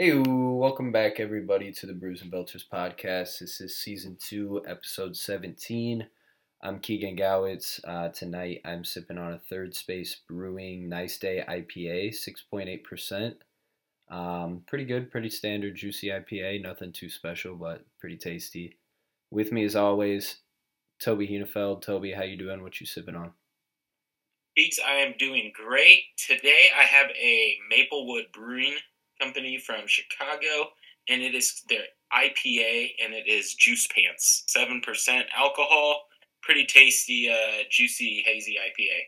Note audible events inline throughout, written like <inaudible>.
Hey, welcome back, everybody, to the Brews and Belters podcast. This is season two, episode 17. I'm Keegan Gowitz. Uh, tonight, I'm sipping on a third space brewing Nice Day IPA, 6.8%. Um, pretty good, pretty standard, juicy IPA. Nothing too special, but pretty tasty. With me, as always, Toby Henefeld. Toby, how you doing? What you sipping on? Keeks, I am doing great. Today, I have a Maplewood Brewing company from Chicago, and it is their IPA, and it is Juice Pants, seven percent alcohol, pretty tasty, uh, juicy, hazy IPA.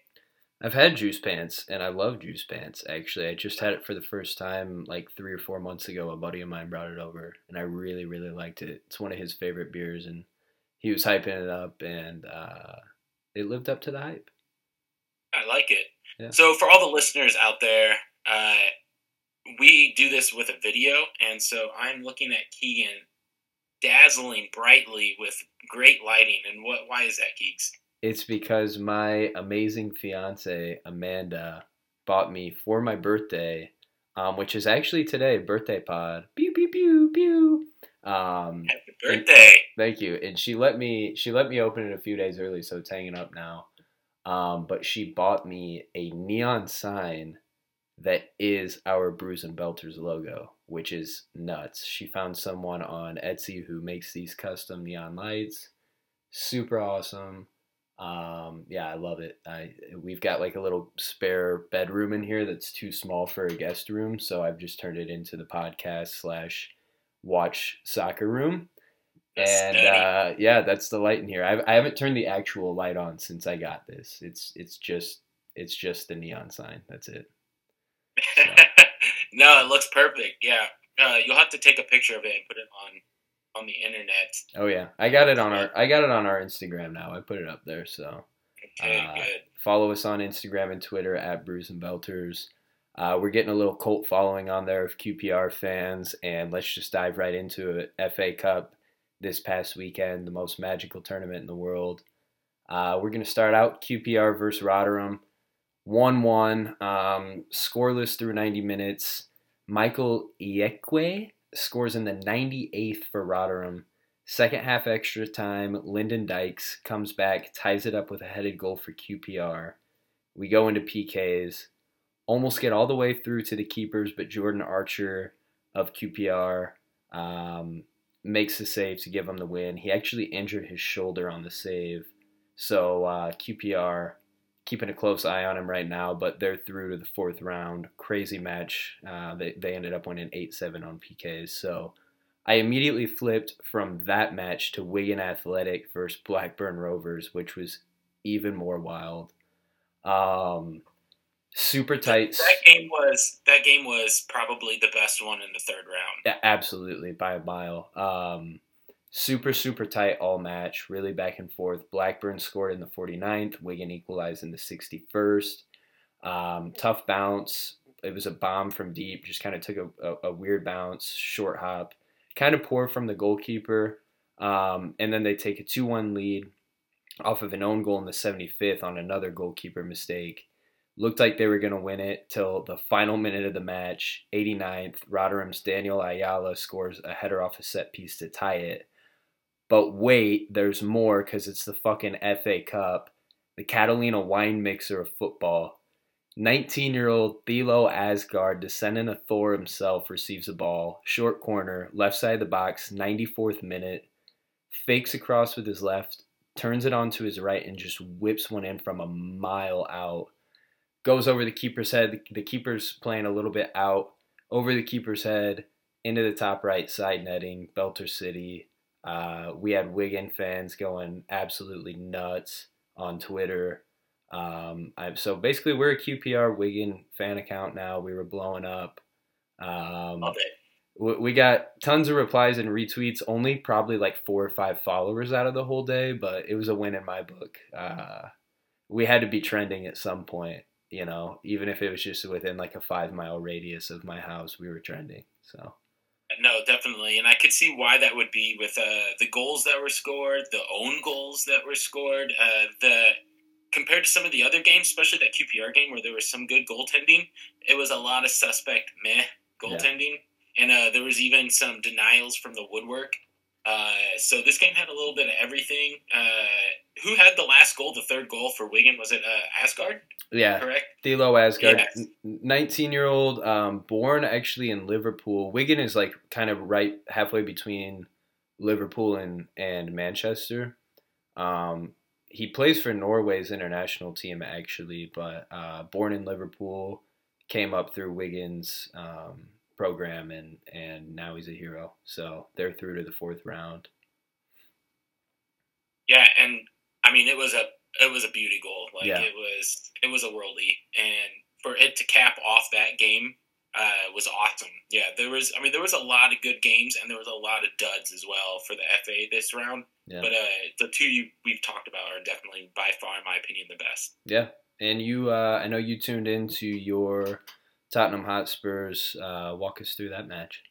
I've had Juice Pants, and I love Juice Pants. Actually, I just had it for the first time like three or four months ago. A buddy of mine brought it over, and I really, really liked it. It's one of his favorite beers, and he was hyping it up, and uh, it lived up to the hype. I like it. Yeah. So, for all the listeners out there, uh, we do this with a video, and so I'm looking at Keegan dazzling brightly with great lighting. And what? Why is that, Keeks? It's because my amazing fiance Amanda bought me for my birthday, um, which is actually today. Birthday pod. Pew pew pew pew. Um, Happy birthday! thank you. And she let me she let me open it a few days early, so it's hanging up now. Um, but she bought me a neon sign that is our Brews and Belters logo, which is nuts. She found someone on Etsy who makes these custom neon lights. Super awesome. Um, yeah, I love it. I we've got like a little spare bedroom in here that's too small for a guest room, so I've just turned it into the podcast slash watch soccer room. and uh, yeah, that's the light in here. I've, I haven't turned the actual light on since I got this. It's it's just it's just the neon sign. That's it. <laughs> No, it looks perfect. Yeah, uh, you'll have to take a picture of it and put it on on the internet. Oh yeah, I got it on our I got it on our Instagram now. I put it up there. So okay, uh, good. Follow us on Instagram and Twitter at Brews and Belters. Uh, we're getting a little cult following on there of QPR fans, and let's just dive right into it. FA Cup this past weekend, the most magical tournament in the world. Uh, we're going to start out QPR versus Rotherham. 1 1, um, scoreless through 90 minutes. Michael Ihiekwe scores in the 98th for Rotherham. Second half extra time, Lyndon Dykes comes back, ties it up with a headed goal for QPR. We go into PKs, almost get all the way through to the keepers, but Jordan Archer of QPR um, makes the save to give them the win. He actually injured his shoulder on the save. So uh, QPR keeping a close eye on him right now, but they're through to the fourth round. Crazy match. Uh, they, they ended up winning 8 7 on PKs. So I immediately flipped from that match to Wigan Athletic versus Blackburn Rovers, which was even more wild. Um, super tight. That game was that game was probably the best one in the third round. Yeah, absolutely by a mile. Um, super super tight all match really back and forth. Blackburn scored in the 49th wigan equalized in the 61st um, tough bounce. It was a bomb from deep just kind of took a, a, a, weird bounce short hop kind of poor from the goalkeeper. Um, and then they take a 2-1 lead off of an own goal in the 75th on another goalkeeper mistake. Looked like they were going to win it till the final minute of the match 89th rotherham's daniel ayala scores a header off a set piece to tie it but wait, there's more because it's the fucking FA Cup, the Catalina wine mixer of football. 19 year old Thelo Aasgaard, descendant of Thor himself, receives a ball, short corner, left side of the box, 94th minute, fakes across with his left, turns it onto his right, and just whips one in from a mile out. Goes over the keeper's head. The keeper's playing a little bit out, over the keeper's head, into the top right side netting, Belter City. Uh, we had Wigan fans going absolutely nuts on Twitter. Um, I, so basically, we're a QPR Wigan fan account now. We were blowing up. Um, Love it. We, we got tons of replies and retweets. Only probably like four or five followers out of the whole day, but it was a win in my book. Uh, we had to be trending at some point, you know, even if it was just within like a five mile radius of my house, we were trending. So no, definitely, and I could see why that would be with uh, the goals that were scored, the own goals that were scored, uh, the compared to some of the other games, especially that QPR game where there was some good goaltending. It was a lot of suspect meh goaltending, yeah. and uh, there was even some denials from the woodwork. Uh, so this game had a little bit of everything. Uh, who had the last goal, the third goal for Wigan? Was it uh, Aasgaard? Yeah, correct. Thelo Aasgaard, nineteen-year-old, um, born actually in Liverpool. Wigan is like kind of right halfway between Liverpool and and Manchester. Um, he plays for Norway's international team actually, but uh, born in Liverpool, came up through Wigan's um, program, and and now he's a hero. So they're through to the fourth round. Yeah, and I mean it was a it was a beauty goal. Like Yeah. it was it was a worldie, and for it to cap off that game uh, was awesome. Yeah, there was I mean there was a lot of good games, and there was a lot of duds as well for the FA this round. Yeah. But uh, the two you, we've talked about are definitely by far, in my opinion, the best. Yeah, and you, uh, I know you tuned into your Tottenham Hotspurs. Uh, walk us through that match.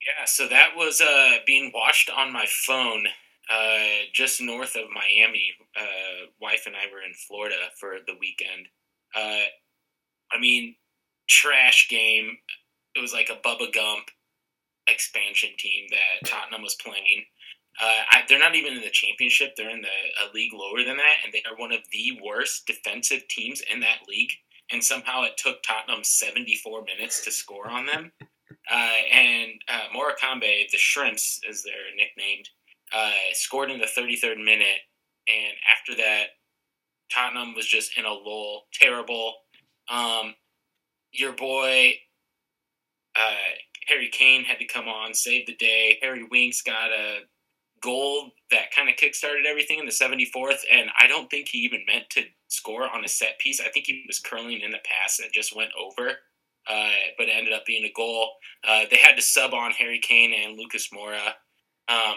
Yeah, so that was uh, being watched on my phone uh, just north of Miami. Uh, wife and I were in Florida for the weekend. Uh, I mean, trash game. It was like a Bubba Gump expansion team that <laughs> Tottenham was playing. Uh, I, they're not even in the championship; they're in the a league lower than that, and they are one of the worst defensive teams in that league. And somehow it took Tottenham 74 minutes to score on them. Uh, and uh, Morecambe, the Shrimps, as they're nicknamed, uh, scored in the 33rd minute. And after that, Tottenham was just in a lull. Terrible. Um, your boy, uh, Harry Kane, had to come on, save the day. Harry Winks got a goal that kind of kickstarted everything in the 74th. And I don't think he even meant to score on a set piece. I think he was curling in the pass that just went over. Uh, but it ended up being a goal. Uh, they had to sub on Harry Kane and Lucas Moura. Um,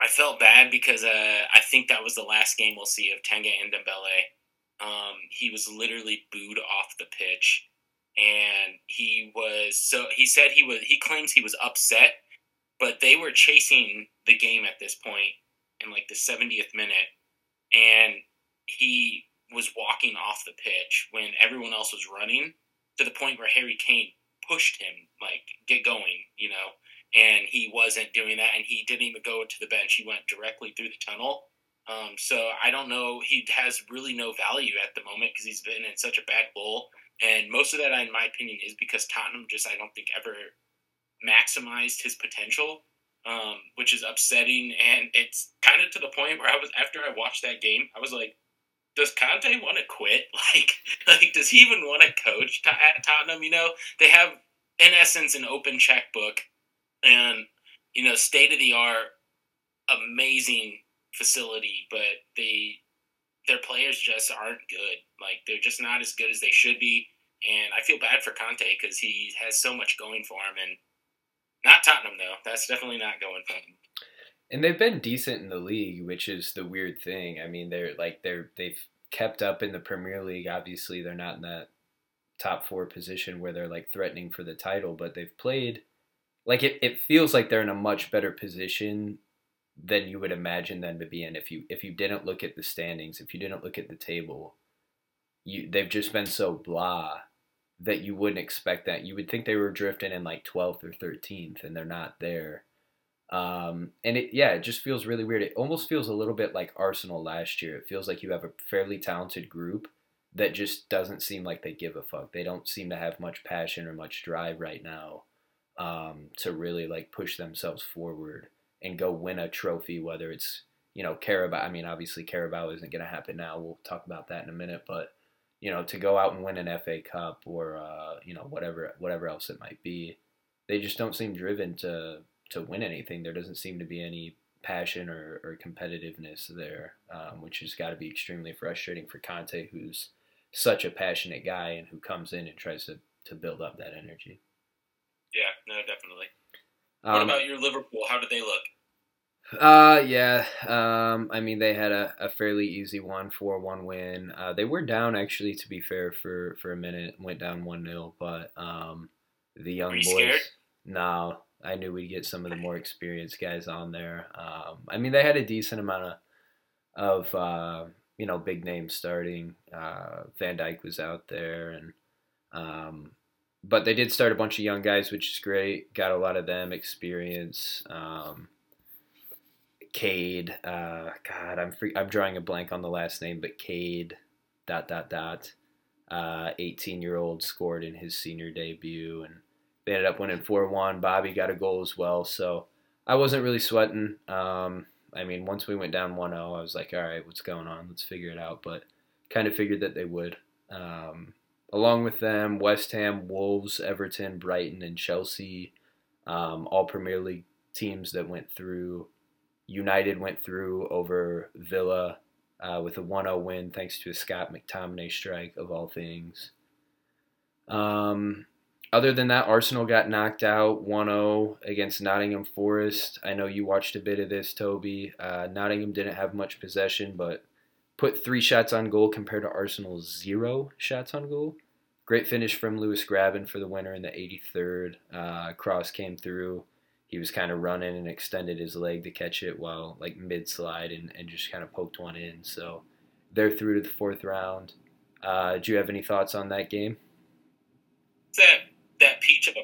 I felt bad because uh, I think that was the last game we'll see of Tenga and Dembele. Um, he was literally booed off the pitch, and he was so he said he was he claims he was upset, but they were chasing the game at this point in like the 70th minute, and he was walking off the pitch when everyone else was running to the point where Harry Kane pushed him like get going, you know, and he wasn't doing that, and he didn't even go to the bench. He went directly through the tunnel. Um, so I don't know. He has really no value at the moment because he's been in such a bad lull, and most of that, in my opinion, is because Tottenham just I don't think ever maximized his potential, um, which is upsetting. And it's kind of to the point where I was after I watched that game, I was like, does Conte want to quit? <laughs> Like, like does he even want to coach at Tottenham? You know, they have in essence an open checkbook, and you know, state of the art, amazing facility, but they their players just aren't good. Like they're just not as good as they should be. And I feel bad for Conte because he has so much going for him, and not Tottenham though. That's definitely not going for him. And they've been decent in the league, which is the weird thing. I mean, they're like they're they've kept up in the Premier League. Obviously, they're not in that top four position where they're like threatening for the title, but they've played like it, it feels like they're in a much better position than you would imagine them to be in if you if you didn't look at the standings, if you didn't look at the table. You they've just been so blah that you wouldn't expect that. You would think they were drifting in like 12th or 13th and they're not there. Um, and it, yeah, it just feels really weird. It almost feels a little bit like Arsenal last year. It feels like you have a fairly talented group that just doesn't seem like they give a fuck. They don't seem to have much passion or much drive right now um, to really like push themselves forward and go win a trophy, whether it's, you know, Carabao. I mean, obviously Carabao isn't going to happen now. We'll talk about that in a minute, but you know, to go out and win an FA Cup or, uh, you know, whatever, whatever else it might be, they just don't seem driven to, to win anything. There doesn't seem to be any passion or, or competitiveness there, um, which has got to be extremely frustrating for Conte, who's such a passionate guy and who comes in and tries to, to build up that energy. Yeah, no, definitely. Um, what about your Liverpool? How did they look? Uh, yeah. Um, I mean, they had a, a fairly easy one, four one win. Uh, they were down actually, to be fair, for for a minute, went down one 0 but um, the young boys. scared? No, I knew we'd get some of the more experienced guys on there. Um, I mean, they had a decent amount of of uh, you know big names starting. Uh, Van Dijk was out there, and um, but they did start a bunch of young guys, which is great. Got a lot of them experience. Um, Kaide, uh, God, I'm free, I'm drawing a blank on the last name, but Kaide, dot dot dot, 18 uh, year old scored in his senior debut, and they ended up winning four one. Bobby got a goal as well, so I wasn't really sweating. Um, I mean, once we went down 1-0, I was like, all right, what's going on? Let's figure it out. But kind of figured that they would. Um, along with them, West Ham, Wolves, Everton, Brighton, and Chelsea, um, all Premier League teams that went through. United went through over Villa uh, with a 1-0 win thanks to a Scott McTominay strike of all things. Um, other than that, Arsenal got knocked out 1-0 against Nottingham Forest. I know you watched a bit of this, Toby. Uh, Nottingham didn't have much possession, but put three shots on goal compared to Arsenal's zero shots on goal. Great finish from Lewis Grabban for the winner in the 83rd. Uh, cross came through. He was kind of running and extended his leg to catch it while like mid slide and, and just kind of poked one in. So they're through to the fourth round. Uh, do you have any thoughts on that game? That that peach of a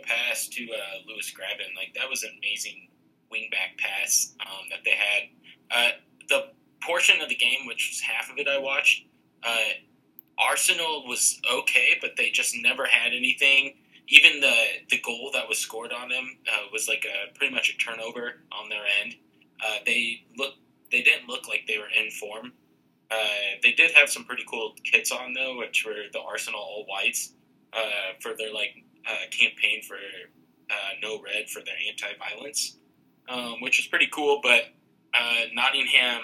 pass to uh, Lewis Grabban, like that was an amazing wingback pass um, that they had. Uh, the portion of the game, which was half of it, I watched. Uh, Arsenal was okay, but they just never had anything. Even the the goal that was scored on them uh, was like a pretty much a turnover on their end. Uh, they look they didn't look like they were in form. Uh, they did have some pretty cool kits on though, which were the Arsenal all whites for their like uh, campaign for uh, no red for their anti-violence, um, which is pretty cool. But Nottingham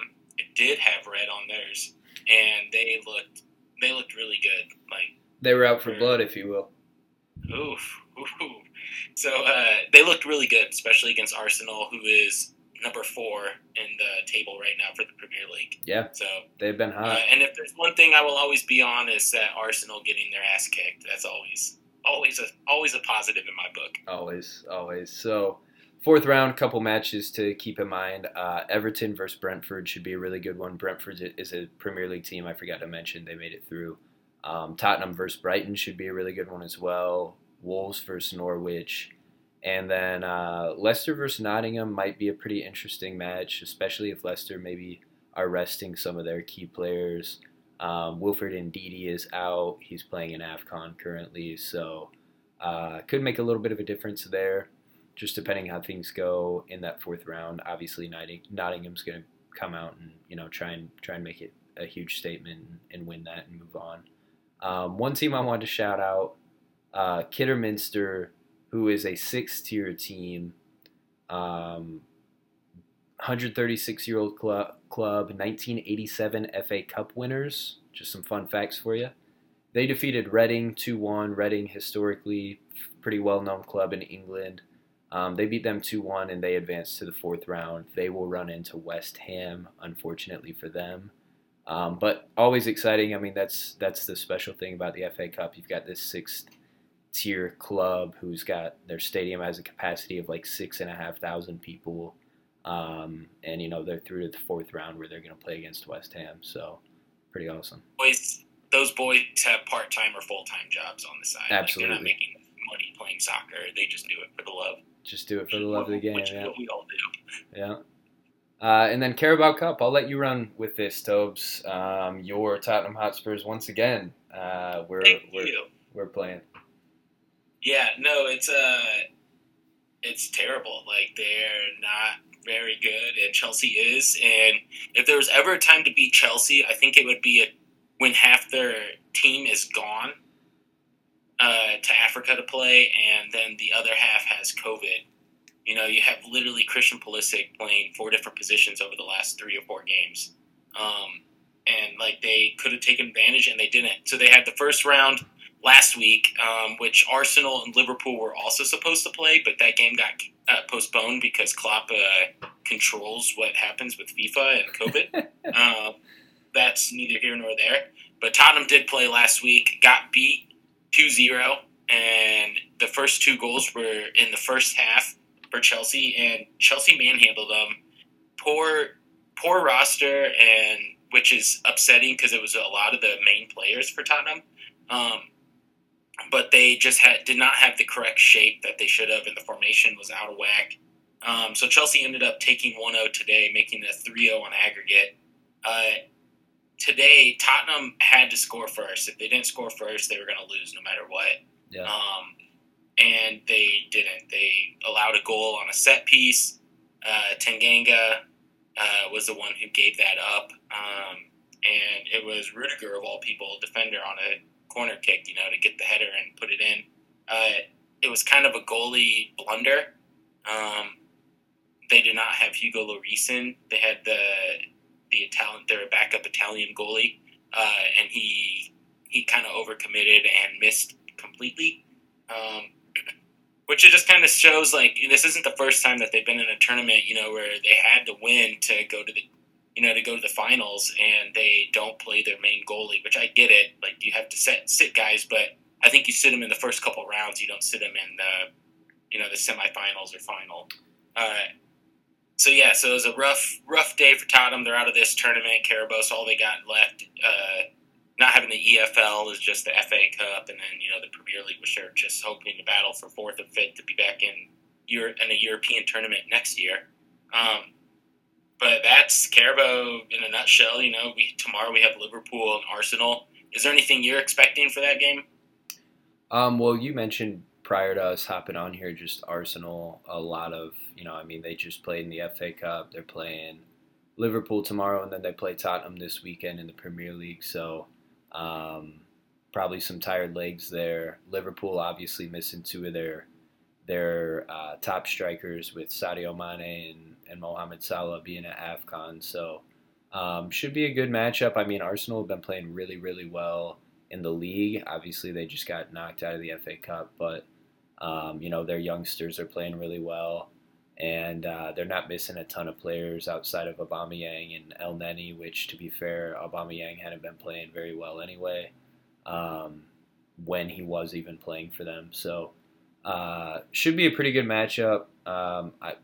did have red on theirs, and they looked they looked really good. Like they were out for blood, if you will. Oof, oof. So uh, they looked really good, especially against Arsenal, who is number four in the table right now for the Premier League. Yeah. So they've been hot. Uh, and if there's one thing I will always be on is that Arsenal getting their ass kicked. That's always always a always a positive in my book. Always, always. So fourth round, couple matches to keep in mind. Uh, Everton versus Brentford should be a really good one. Brentford is a Premier League team. I forgot to mention they made it through. Um, Tottenham versus Brighton should be a really good one as well. Wolves versus Norwich. And then uh, Leicester versus Nottingham might be a pretty interesting match, especially if Leicester maybe are resting some of their key players. Um, Wilfred Ndidi is out. He's playing in AFCON currently, so uh, could make a little bit of a difference there just depending how things go in that fourth round. Obviously, Nottingham's going to come out and you know try and try and make it a huge statement and, win that and move on. Um, one team I wanted to shout out, uh, Kidderminster, who is a six-tier team, um, 136 year old club, club, 1987 FA Cup winners. Just some fun facts for you. They defeated Reading 2 1. Reading, historically, pretty well known club in England. Um, they beat them 2 1 and they advanced to the fourth round. They will run into West Ham, unfortunately for them. Um, but always exciting. I mean, that's that's the special thing about the FA Cup. You've got this sixth tier club who's got their stadium has a capacity of like six and a half thousand people, um, and you know they're through to the fourth round where they're going to play against West Ham. So pretty awesome. Boys, those boys have part time or full time jobs on the side. Absolutely, like they're not making money playing soccer. They just do it for the love. Just do it for the love of the game. Which yeah. we all do. Yeah. Uh, and then Carabao Cup, I'll let you run with this, Tobes. Um, your Tottenham Hotspurs once again. Uh, we're Thank we're you. we're playing. Yeah, no, it's uh, it's terrible. Like they're not very good, and Chelsea is. And if there was ever a time to beat Chelsea, I think it would be a, when half their team is gone uh, to Africa to play, and then the other half has COVID. You know, you have literally Christian Pulisic playing four different positions over the last three or four games, um, and like they could have taken advantage and they didn't. So they had the first round last week, um, which Arsenal and Liverpool were also supposed to play, but that game got uh, postponed because Klopp uh, controls what happens with FIFA and COVID. uh, <laughs> that's neither here nor there. But Tottenham did play last week, got beat 2-0 and the first two goals were in the first half for Chelsea and Chelsea manhandled them. Poor poor roster and which is upsetting because it was a lot of the main players for Tottenham. Um, but they just had did not have the correct shape that they should have, and the formation was out of whack. Um, so Chelsea ended up taking 1-0 today, making it 3-0 on aggregate. Uh, today, Tottenham had to score first. If they didn't score first, they were going to lose no matter what. Yeah. Um, and they didn't. They allowed a goal on a set piece. Uh, Tanganga uh, was the one who gave that up. Um, and it was Rudiger, of all people, defender on a corner kick, you know, to get the header and put it in. Uh, it was kind of a goalie blunder. Um, they did not have Hugo Lloris. They had the the Italian, their backup Italian goalie, uh, and he he kind of overcommitted and missed completely. Um, which it just kind of shows like this isn't the first time that they've been in a tournament, you know, where they had to win to go to the you know, to go to the finals and they don't play their main goalie, which I get it. Like you have to set sit guys, but I think you sit them in the first couple rounds. You don't sit them in the, you know, the semifinals or final. Uh, so yeah, so it was a rough, rough day for Tottenham. They're out of this tournament. Carabao's all they got left. Uh, not having the EFL is just the FA Cup, and then you know the Premier League, which they're just hoping to battle for fourth and fifth to be back in Europe in a European tournament next year. Um, that's Carabao in a nutshell. You know, we tomorrow we have Liverpool and Arsenal. Is there anything you're expecting for that game? Um, well, you mentioned prior to us hopping on here, just Arsenal. A lot of you know, I mean, they just played in the FA Cup. They're playing Liverpool tomorrow, and then they play Tottenham this weekend in the Premier League. So um, probably some tired legs there. Liverpool obviously missing two of their their uh, top strikers with Sadio Mane and, and Mohamed Salah being at AFCON. So um, should be a good matchup. I mean, Arsenal have been playing really, really well in the league. Obviously, they just got knocked out of the FA Cup, but um, you know their youngsters are playing really well, and uh, they're not missing a ton of players outside of Aubameyang and Elneny. Which, to be fair, Aubameyang hadn't been playing very well anyway um, when he was even playing for them. So uh, should be a pretty good matchup. Um, I,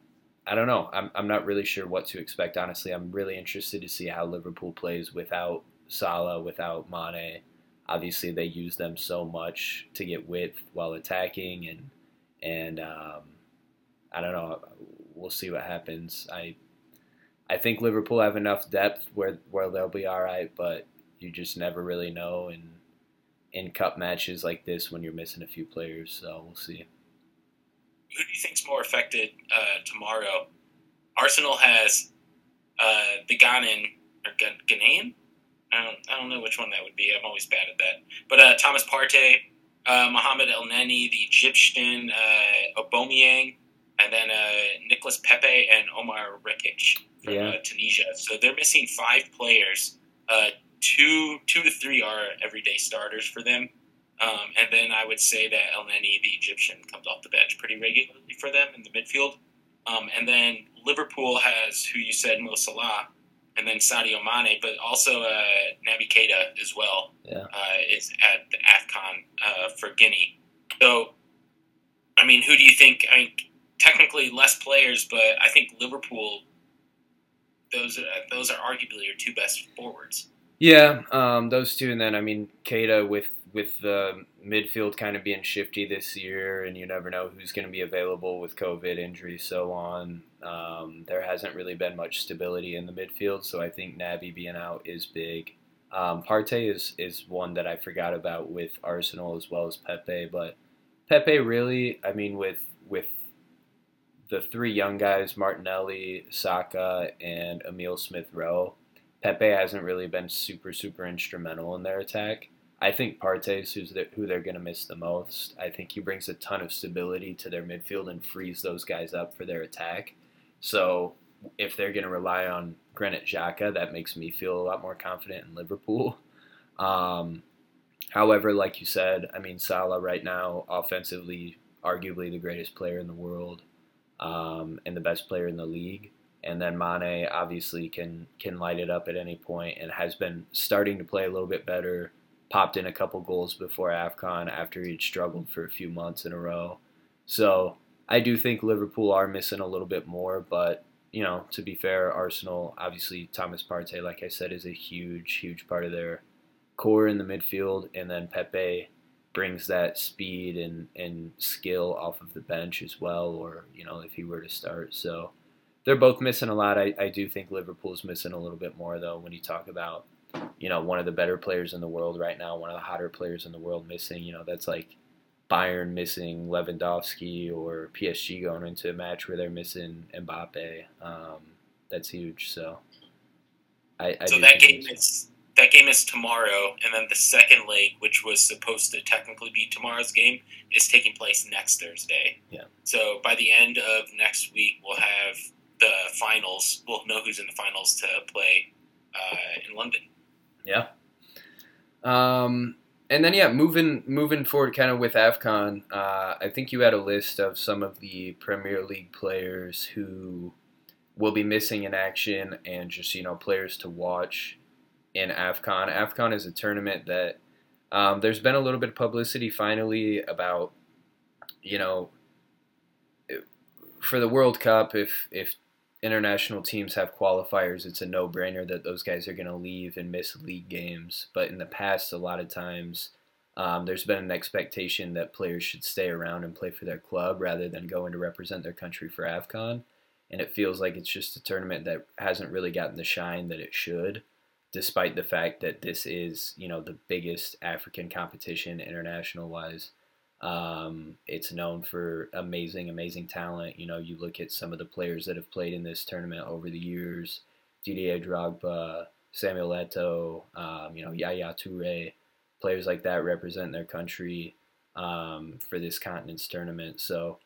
I don't know. I'm, I'm not really sure what to expect, honestly. I'm really interested to see how Liverpool plays without Salah, without Mane. Obviously, they use them so much to get width while attacking, and and um, I don't know. We'll see what happens. I I think Liverpool have enough depth where where they'll be all right, but you just never really know. And in cup matches like this when you're missing a few players. So we'll see. Who do you think's more affected uh, tomorrow? Arsenal has uh, the Ghanaian or Ghanaian. I don't, I don't know which one that would be. I'm always bad at that. But uh, Thomas Partey, uh, Mohamed Elneny, the Egyptian, uh, Aubameyang, and then uh, Nicolas Pepe and Omar Rekik from yeah. uh, Tunisia. So they're missing five players. Two two to three are everyday starters for them. Um, and then I would say that Elneny, the Egyptian, comes off the bench pretty regularly for them in the midfield. Um, and then Liverpool has who you said Mo Salah, and then Sadio Mane, but also uh, Naby Keita as well yeah. uh, is at the Afcon uh, for Guinea. So, I mean, who do you think? I mean, technically less players, but I think Liverpool. Those are, those are arguably your two best forwards. Yeah, um, those two, and then I mean Keita with with the midfield kind of being shifty this year, and you never know who's going to be available with COVID injury, so on. Um, there hasn't really been much stability in the midfield, so I think Naby being out is big. Um, Partey is is one that I forgot about with Arsenal as well as Pepe, but Pepe really, I mean, with with the three young guys, Martinelli, Saka, and Emil Smith Rowe Pepe hasn't really been super super instrumental in their attack. I think Partey's who's the, who they're going to miss the most. I think he brings a ton of stability to their midfield and frees those guys up for their attack. So if they're going to rely on Granit Xhaka, that makes me feel a lot more confident in Liverpool. <laughs> Um, however, like you said, I mean Salah right now offensively, arguably the greatest player in the world um, and the best player in the league and then Mane obviously can can light it up at any point and has been starting to play a little bit better. Popped in a couple goals before AFCON after he'd struggled for a few months in a row. So I do think Liverpool are missing a little bit more, but you know, to be fair, Arsenal obviously Thomas Partey, like I said, is a huge, huge part of their core in the midfield, and then Pepe brings that speed and, and skill off of the bench as well, or you know if he were to start. So they're both missing a lot. I, I do think Liverpool's missing a little bit more though when you talk about you know one of the better players in the world right now, one of the hotter players in the world missing. You know that's like Bayern missing Lewandowski or PSG going into a match where they're missing Mbappe. Um, that's huge. So I, I so that game is that game is tomorrow, and then the second leg, which was supposed to technically be tomorrow's game, is taking place next Thursday. Yeah. So by the end of next week, we'll have the finals. We'll know who's in the finals to play uh, in London. Yeah. Um, and then yeah, moving moving forward, kind of with Afcon, uh, I think you had a list of some of the Premier League players who will be missing in action, and just you know players to watch in Afcon. Afcon is a tournament that um, there's been a little bit of publicity finally about you know for the World Cup if if international teams have qualifiers, it's a no brainer that those guys are going to leave and miss league games. But in the past, a lot of times, um, there's been an expectation that players should stay around and play for their club rather than going to represent their country for AFCON. And it feels like it's just a tournament that hasn't really gotten the shine that it should, despite the fact that this is, you know, the biggest African competition international wise. Um, it's known for amazing, amazing talent. You know, you look at some of the players that have played in this tournament over the years: Didier Drogba, Samuel Eto'o, um, you know, Yaya Toure. Players like that represent their country um, for this continent's tournament. So,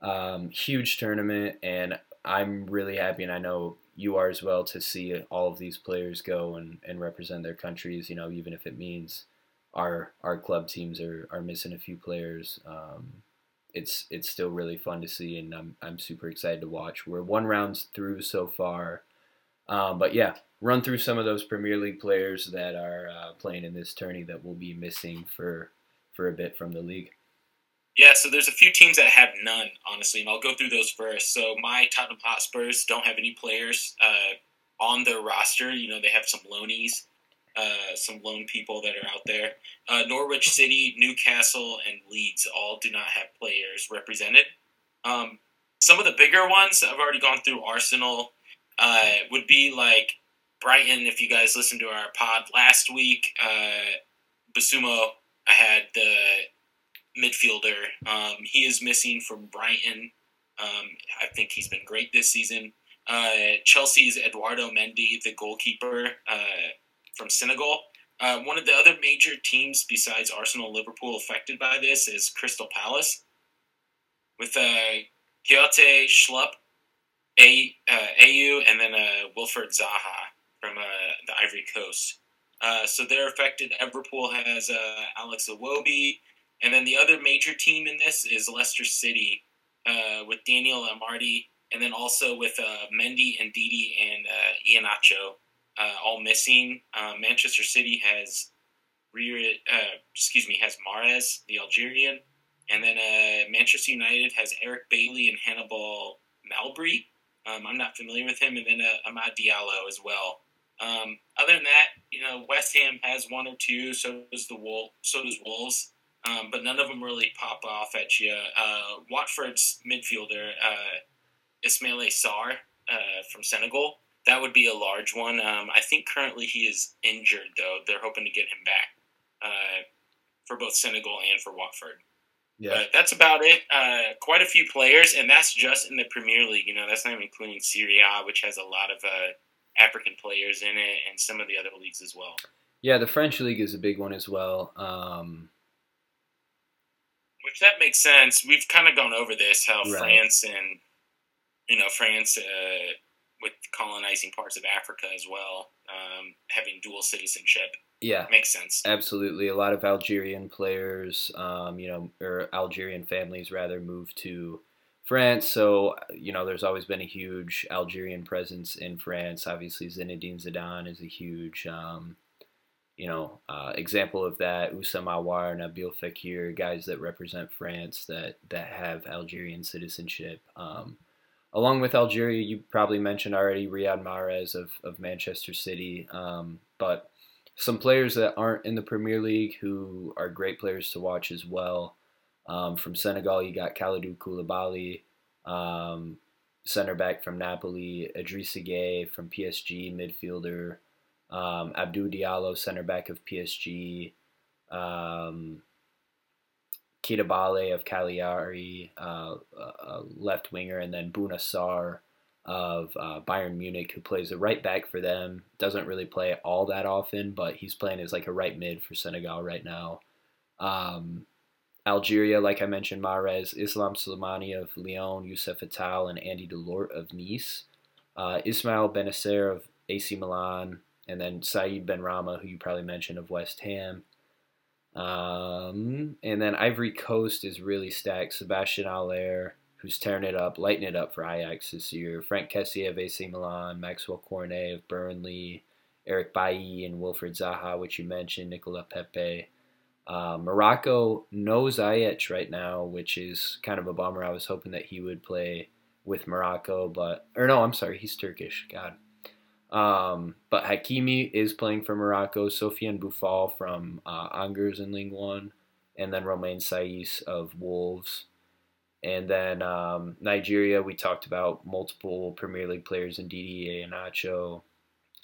um, huge tournament, and I'm really happy, and I know you are as well, to see all of these players go and, and represent their countries. You know, even if it means our our club teams are, are missing a few players. Um, it's it's still really fun to see, and I'm I'm super excited to watch. We're one round through so far, um, but yeah, run through some of those Premier League players that are uh, playing in this tourney that will be missing for for a bit from the league. Yeah, so there's a few teams that have none, honestly, and I'll go through those first. So my Tottenham Hotspurs don't have any players uh, on their roster. You know, they have some loanies uh, some loan people that are out there. Uh, Norwich City, Newcastle, and Leeds all do not have players represented. Um, some of the bigger ones I've already gone through. Arsenal uh, would be like Brighton. If you guys listened to our pod last week, uh, Bissouma, I had the midfielder. Um, he is missing from Brighton. Um, I think he's been great this season. Uh, Chelsea's Edouard Mendy, the goalkeeper, from Senegal. Uh, one of the other major teams besides Arsenal Liverpool affected by this is Crystal Palace, with uh, Kyoto Schlupp, A, uh, AU, and then uh, Wilfried Zaha from uh, the Ivory Coast. Uh, so they're affected. Liverpool has uh, Alex Iwobi, and then the other major team in this is Leicester City with Daniel Amartey, and then also with Mendy and Ndidi and Iheanacho uh, all missing. Uh, Manchester City has uh, excuse me, has Mahrez, the Algerian, and then uh, Manchester United has Eric Bailly and Hannibal Mejbri. Um, I'm not familiar with him, and then uh, Amad Diallo as well. Um, other than that, you know, West Ham has one or two. So does the Wolf. So does Wolves. Um, but none of them really pop off at you. Uh, Watford's midfielder uh, Ismaila Sarr uh, from Senegal that would be a large one. Um, I think currently he is injured, though. They're hoping to get him back uh, for both Senegal and for Watford. Yeah. But that's about it. Uh, quite a few players, and that's just in the Premier League. You know, that's not even including Serie A, which has a lot of uh, African players in it, and some of the other leagues as well. Yeah, the French league is a big one as well. Um... Which that makes sense. We've kind of gone over this how right. France and you know France uh, with colonizing parts of Africa as well, um, having dual citizenship. Yeah, makes sense. Absolutely, a lot of Algerian players, um, you know, or Algerian families rather, moved to France. So you know, there's always been a huge Algerian presence in France. Obviously, Zinedine Zidane is a huge. Um, you know, uh, example of that, Houssem Aouar, Nabil Fekir, guys that represent France that that have Algerian citizenship. Um, along with Algeria, you probably mentioned already Riyad Mahrez of, of Manchester City. Um, but some players that aren't in the Premier League who are great players to watch as well. Um, from Senegal, you got Kalidou Koulibaly, um, center back from Napoli, Idrissa Gueye from PSG, midfielder, um, Abdou Diallo, center back of PSG, Koulibaly of Cagliari, uh, uh, left winger, and then Bouna Sarr of uh, Bayern Munich, who plays a right back for them. Doesn't really play all that often, but he's playing as like a right mid for Senegal right now. Um, Algeria, like I mentioned, Mahrez, Islam Slimani of Lyon, Youssef Attal, and Andy Delort of Nice. Uh, Ismail Bennacer of AC Milan, and then Said Benrahma, who you probably mentioned of West Ham. Um, and then Ivory Coast is really stacked. Sebastian Haller, who's tearing it up, lighting it up for Ajax this year. Frank Kessié of AC Milan, Maxwell Cornet of Burnley, Eric Bailly and Wilfried Zaha, which you mentioned, Nicolas Pepe. Uh, Morocco knows Ziyech right now, which is kind of a bummer. I was hoping that he would play with Morocco, but or no, I'm sorry, he's Turkish. God. Um, but Hakimi is playing for Morocco. Sofiane Boufal from uh, Angers in Ligue 1, and then Romain Saiss of Wolves. And then um, Nigeria, we talked about multiple Premier League players in Ndidi and Iheanacho,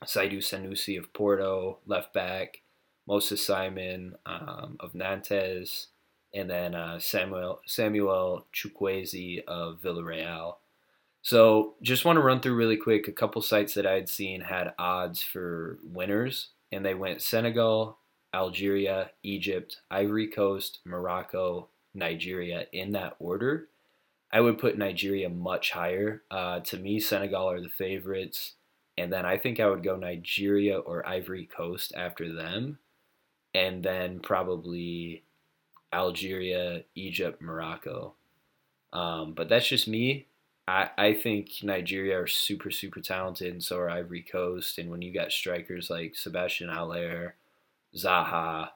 Zaidu Sanusi of Porto, left back, Moses Simon um, of Nantes, and then uh, Samuel Samuel Chukwueze of Villarreal. So just want to run through really quick a couple sites that I had seen had odds for winners, and they went Senegal, Algeria, Egypt, Ivory Coast, Morocco, Nigeria in that order. I would put Nigeria much higher. Uh, to me, Senegal are the favorites, and then I think I would go Nigeria or Ivory Coast after them, and then probably Algeria, Egypt, Morocco. Um, but that's just me. I, I think Nigeria are super, super talented, and so are Ivory Coast. And when you got strikers like Sebastian Haller, Zaha,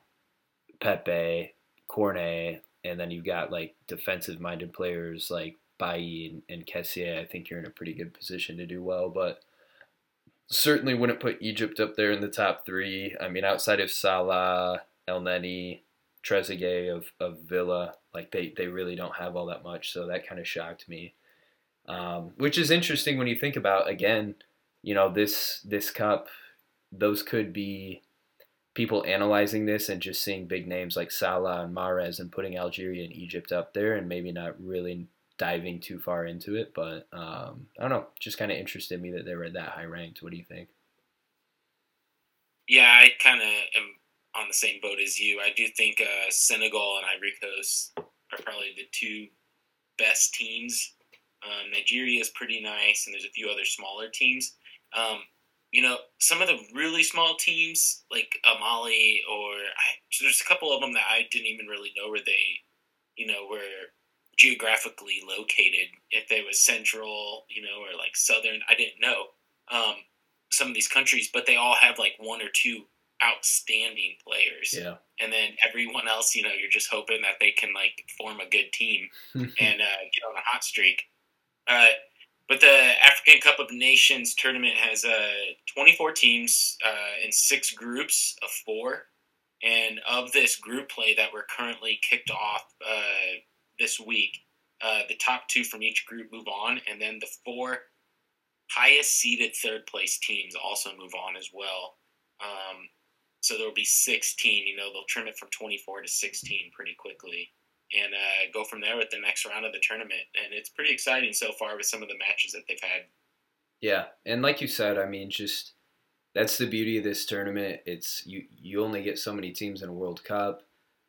Pepe, Cornet, and then you've got like defensive minded players like Bailly and, and Kessié, I think you're in a pretty good position to do well. But certainly wouldn't put Egypt up there in the top three. I mean, outside of Salah, Elneny, Trezeguet of, of Villa, like they, they really don't have all that much. So that kind of shocked me. Um, which is interesting when you think about again, you know, this this cup, those could be people analyzing this and just seeing big names like Salah and Mahrez and putting Algeria and Egypt up there and maybe not really diving too far into it. But um, I don't know, just kind of interested me that they were that high ranked. What do you think? Yeah, I kind of am on the same boat as you. I do think uh, Senegal and Ivory Coast are probably the two best teams. Um, Nigeria is pretty nice, and there's a few other smaller teams. Um, you know, some of the really small teams like Mali or I, there's a couple of them that I didn't even really know where they, you know, were geographically located. If they was central, you know, or like southern, I didn't know um, some of these countries, but they all have like one or two outstanding players. Yeah. And then everyone else, you know, you're just hoping that they can like form a good team <laughs> and uh, get on a hot streak. Uh, but the African Cup of Nations tournament has uh, 24 teams uh, in six groups of four. And of this group play that we're currently kicked off uh, this week, uh, the top two from each group move on, and then the four highest seeded third place teams also move on as well. Um, so there will be 16. You know, they'll trim it from 24 to 16 pretty quickly and uh, go from there with the next round of the tournament. And it's pretty exciting so far with some of the matches that they've had. Yeah, and like you said, I mean, just that's the beauty of this tournament. It's you you only get so many teams in a World Cup,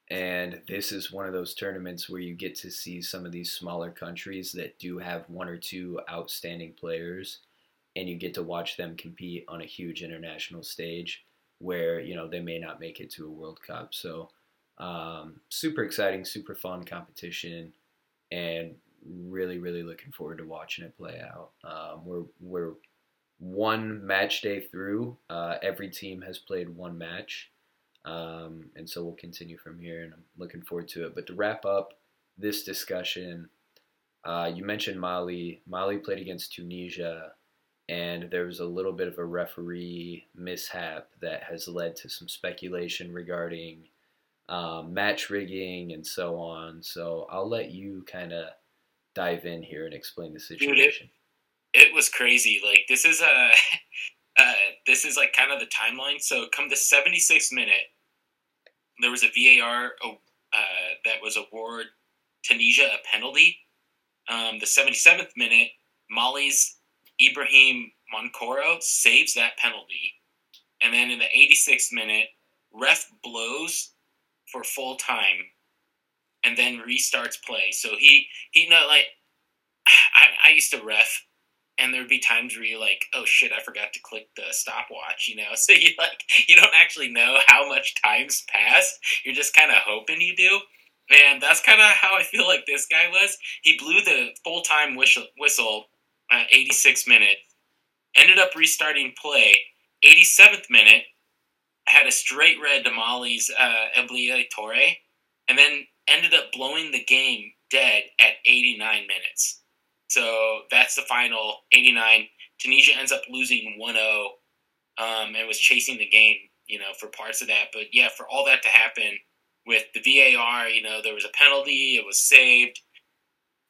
and this is one of those tournaments where you get to see some of these smaller countries that do have one or two outstanding players, and you get to watch them compete on a huge international stage where you know they may not make it to a World Cup. So um, super exciting, super fun competition, and really, really looking forward to watching it play out. Um, we're we're one match day through. Uh, every team has played one match, um, and so we'll continue from here. And I'm looking forward to it. But to wrap up this discussion, uh, you mentioned Mali. Mali played against Tunisia, and there was a little bit of a referee mishap that has led to some speculation regarding um, match rigging and so on. So I'll let you kind of dive in here and explain the situation. Dude, it, it, was crazy. Like this is a, <laughs> uh, this is like kind of the timeline. So come the 76th minute, there was a VAR uh, that was award Tunisia a penalty. Um, the 77th minute, Mali's Ibrahim Mounkoro saves that penalty. And then in the 86th minute, ref blows for full time and then restarts play. So he he not like I, I used to ref and there'd be times where you're like, oh shit, I forgot to click the stopwatch, you know? <laughs> So you like you don't actually know how much time's passed. You're just kinda hoping you do. And that's kind of how I feel like this guy was. He blew the full time whistle, whistle uh, 86 minute, ended up restarting play. 87th minute, had a straight red to Mali's uh, Touré, and then ended up blowing the game dead at 89 minutes. So that's the final 89. Tunisia ends up losing 1 0 um, and was chasing the game, you know, for parts of that. But yeah, for all that to happen with the VAR, you know, there was a penalty, it was saved,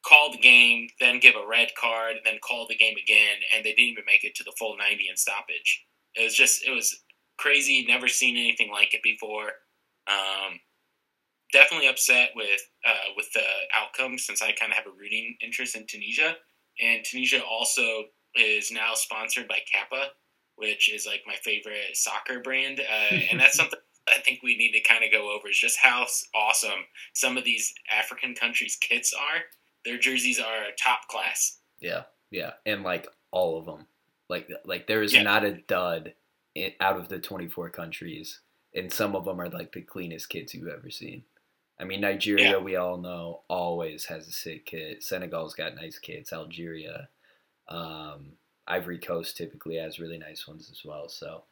called the game, then give a red card, then call the game again, and they didn't even make it to the full 90 in stoppage. It was just, it was crazy, never seen anything like it before. Um, definitely upset with uh, with the outcome since I kind of have a rooting interest in Tunisia, and Tunisia also is now sponsored by Kappa, which is like my favorite soccer brand, uh, and that's <laughs> something I think we need to kind of go over is just how awesome some of these African countries' kits are. Their jerseys are top class. Yeah, yeah, and like all of them, like like there is yeah. not a dud out of the twenty four countries, and some of them are like the cleanest kits you've ever seen. I mean, Nigeria, yeah. we all know, always has a sick kit. Senegal's got nice kits. Algeria, um, Ivory Coast typically has really nice ones as well. So,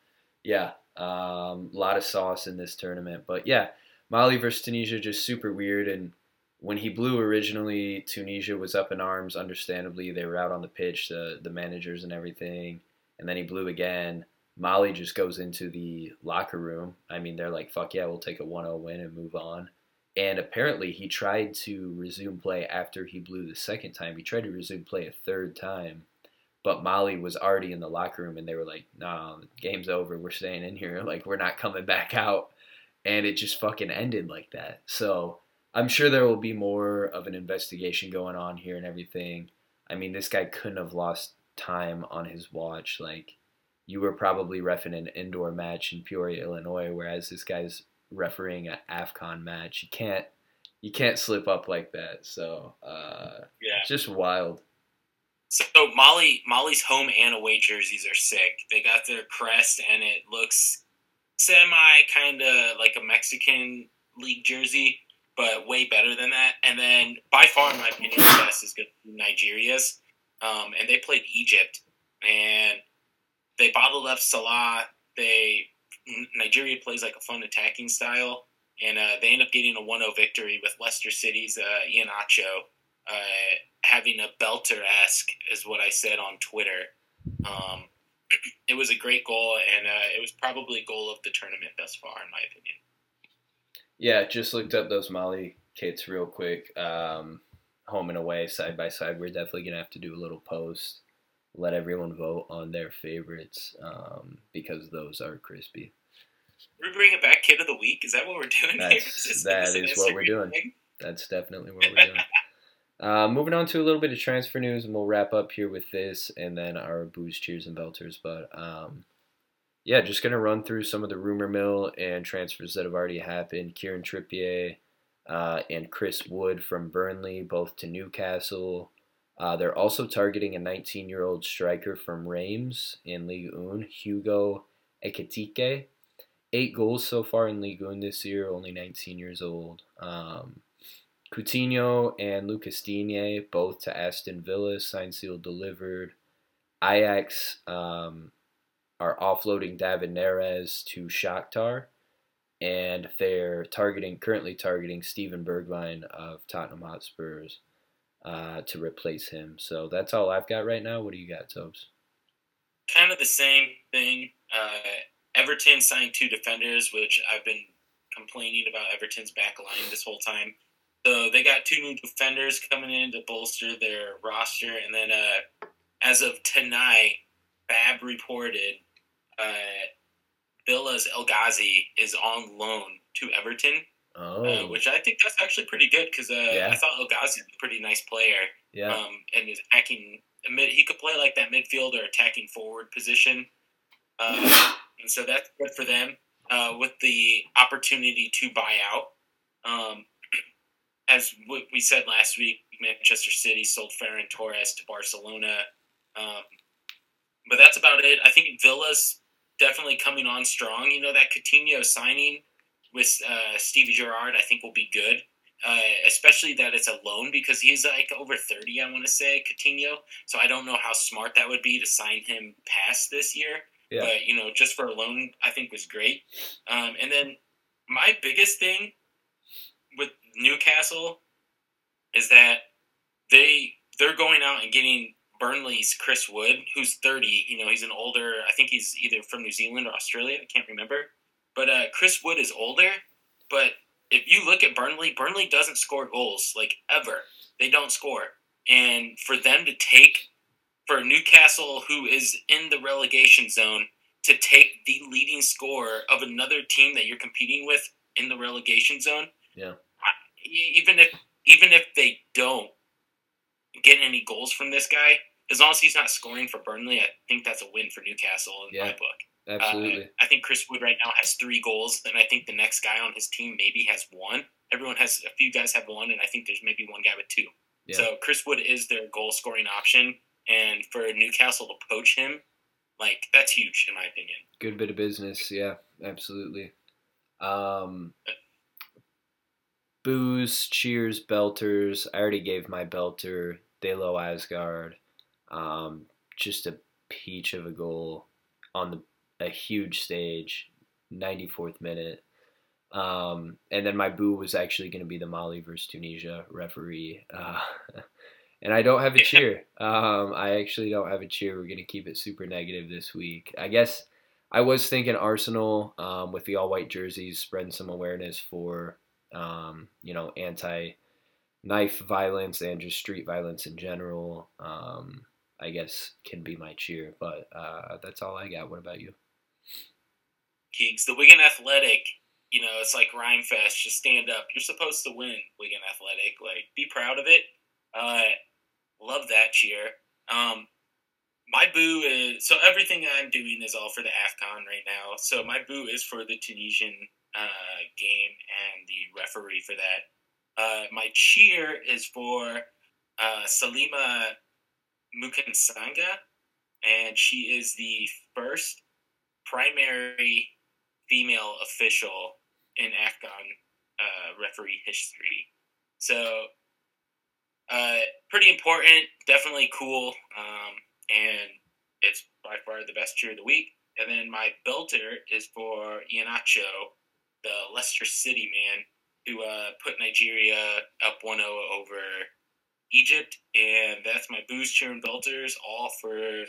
yeah, a um, lot of sauce in this tournament. But yeah, Mali versus Tunisia just super weird. And when he blew originally, Tunisia was up in arms. Understandably, they were out on the pitch, the the managers and everything. And then he blew again. Mali just goes into the locker room. I mean, they're like, "Fuck yeah, we'll take a 1-0 win and move on." And apparently, he tried to resume play after he blew the second time. He tried to resume play a third time, but Mali was already in the locker room, and they were like, "No, the game's over. We're staying in here. <laughs> Like, we're not coming back out." And it just fucking ended like that. So I'm sure there will be more of an investigation going on here and everything. I mean, this guy couldn't have lost time on his watch. Like, you were probably refing an indoor match in Peoria, Illinois, whereas this guy's refereeing an Afcon match. You can't you can't slip up like that. So uh, yeah, just wild. So Mali Mali's home and away jerseys are sick. They got their crest and it looks semi kind of like a Mexican league jersey, but way better than that. And then by far, in my opinion, the best is good Nigeria's. Um, and they played Egypt and they bottled up Salah. They Nigeria plays like a fun attacking style, and uh, they end up getting a 1-0 victory with Leicester City's uh, Iheanacho uh, having a belter esque, is what I said on Twitter. Um, <clears throat> it was a great goal, and uh, it was probably goal of the tournament thus far, in my opinion. Yeah, just looked up those Mali kits real quick. Um, home and away, side by side. We're definitely gonna have to do a little post let everyone vote on their favorites um, because those are crispy. We're bringing back kid of the week. Is that what we're doing? That's, that is what we're doing. Thing? That's definitely what we're doing. <laughs> uh, moving on to a little bit of transfer news, and we'll wrap up here with this, and then our booze, cheers, and belters. But um, yeah, just gonna run through some of the rumor mill and transfers that have already happened. Kieran Trippier uh, and Chris Wood from Burnley, both to Newcastle. Uh, they're also targeting a 19 year old striker from Reims in Ligue 1, Hugo Ekitike. Eight goals so far in Ligue 1 this year, only 19 years old. Um, Coutinho and Lucas Digne, both to Aston Villa, signed, sealed, delivered. Ajax um, are offloading David Neres to Shakhtar, and they're targeting currently targeting Steven Bergwijn of Tottenham Hotspurs uh, to replace him. So that's all I've got right now. What do you got, Tobes? kind of the same thing. Uh, Everton signed two defenders, which I've been complaining about Everton's back line this whole time. So they got two new defenders coming in to bolster their roster, and then uh, as of tonight, Fab reported uh, Villa's El Ghazi is on loan to Everton, Oh, uh, which I think that's actually pretty good because uh, Yeah. I thought El Ghazi is a pretty nice player yeah. um, and is attacking. Mid, he could play like that midfield or attacking forward position, uh, <sighs> and so that's good for them. Uh, with the opportunity to buy out, um, <clears throat> as we said last week, Manchester City sold Ferran Torres to Barcelona, um, but that's about it. I think Villa's definitely coming on strong. You know that Coutinho signing with uh, Stevie Gerrard, I think will be good uh, especially that it's a loan because he's like over 30, I want to say, Coutinho. So I don't know how smart that would be to sign him past this year. Yeah. But, you know, just for a loan, I think was great. Um, and then my biggest thing with Newcastle is that they they're going out and getting Burnley's Chris Wood, who's 30. You know, he's an older, I think he's either from New Zealand or Australia. I can't remember. But uh, Chris Wood is older, but if you look at Burnley, Burnley doesn't score goals like ever. They don't score, and for them to take for Newcastle, who is in the relegation zone, to take the leading scorer of another team that you're competing with in the relegation zone, Yeah. Even if even if they don't get any goals from this guy, as long as he's not scoring for Burnley, I think that's a win for Newcastle in my book. Absolutely. Uh, I think Chris Wood right now has three goals, and I think the next guy on his team maybe has one. Everyone has a few guys have one, and I think there's maybe one guy with two. Yeah. So Chris Wood is their goal scoring option, and for Newcastle to poach him, like that's huge in my opinion. Good bit of business. Yeah, absolutely. Um, booze, cheers, belters. I already gave my belter. Thelo Aasgaard. Um, just a peach of a goal on the a huge stage, 94th minute. Um, and then my boo was actually going to be the Mali versus Tunisia referee. Uh, <laughs> and I don't have a cheer. Um, I actually don't have a cheer. We're going to keep it super negative this week. I guess I was thinking Arsenal um, with the all white jerseys spreading some awareness for, um, you know, anti knife violence and just street violence in general. Um, I guess can be my cheer, but uh, that's all I got. What about you? Keeks, the Wigan Athletic, you know, it's like Rhyme Fest. Just stand up. You're supposed to win, Wigan Athletic. Like, be proud of it. Uh, love that cheer. Um, my boo is so everything I'm doing is all for the Afcon right now. So my boo is for the Tunisian uh, game and the referee for that. Uh, my cheer is for uh, Salima Mukansanga, and she is the first primary female official in Afcon uh, referee history. So, uh, pretty important, definitely cool, um, and it's by far the best cheer of the week. And then my belter is for Iheanacho, the Leicester City man, who uh, put Nigeria up 1 0 over Egypt. And that's my booze cheer and belters, all for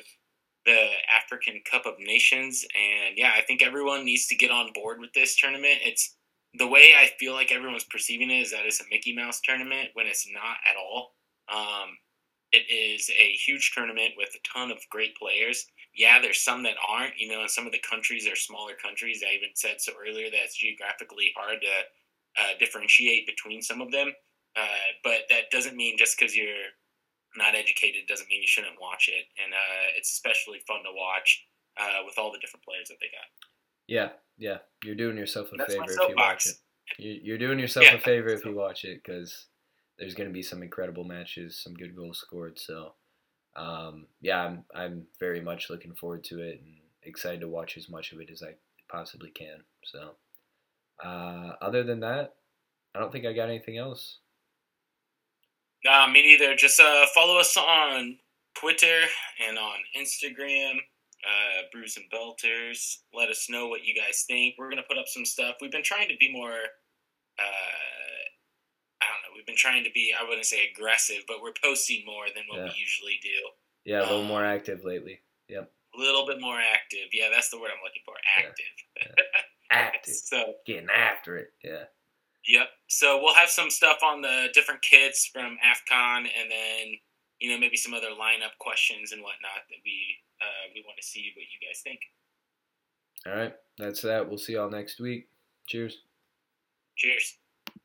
the African Cup of Nations. And yeah, I think everyone needs to get on board with this tournament. It's the way I feel like everyone's perceiving it is that it's a Mickey Mouse tournament when it's not at all. Um, it is a huge tournament with a ton of great players. Yeah, there's some that aren't, you know, and some of the countries are smaller countries. I even said so earlier that it's geographically hard to uh, differentiate between some of them. Uh, but that doesn't mean just because you're not educated doesn't mean you shouldn't watch it. And uh, it's especially fun to watch uh, with all the different players that they got. Yeah, yeah, you're doing yourself a That's favor if you watch it. You- You're doing yourself Yeah. a favor if you watch it because there's going to be some incredible matches, some good goals scored. So, um, yeah, I'm I'm very much looking forward to it and excited to watch as much of it as I possibly can. So, uh, other than that, I don't think I got anything else. Nah, me neither. Just uh, follow us on Twitter and on Instagram, uh, Brews and Belters. Let us know what you guys think. We're gonna put up some stuff. We've been trying to be more. Uh, I don't know. We've been trying to be. I wouldn't say aggressive, but we're posting more than what Yeah. we usually do. Yeah, a little Uh, more active lately. Yep. A little bit more active. Yeah, that's the word I'm looking for. Active. Yeah. Active. <laughs> so Getting after it. Yeah. Yep. So we'll have some stuff on the different kits from AFCON, and then you know maybe some other lineup questions and whatnot that we uh, we want to see what you guys think. All right. That's that. We'll see y'all next week. Cheers. Cheers.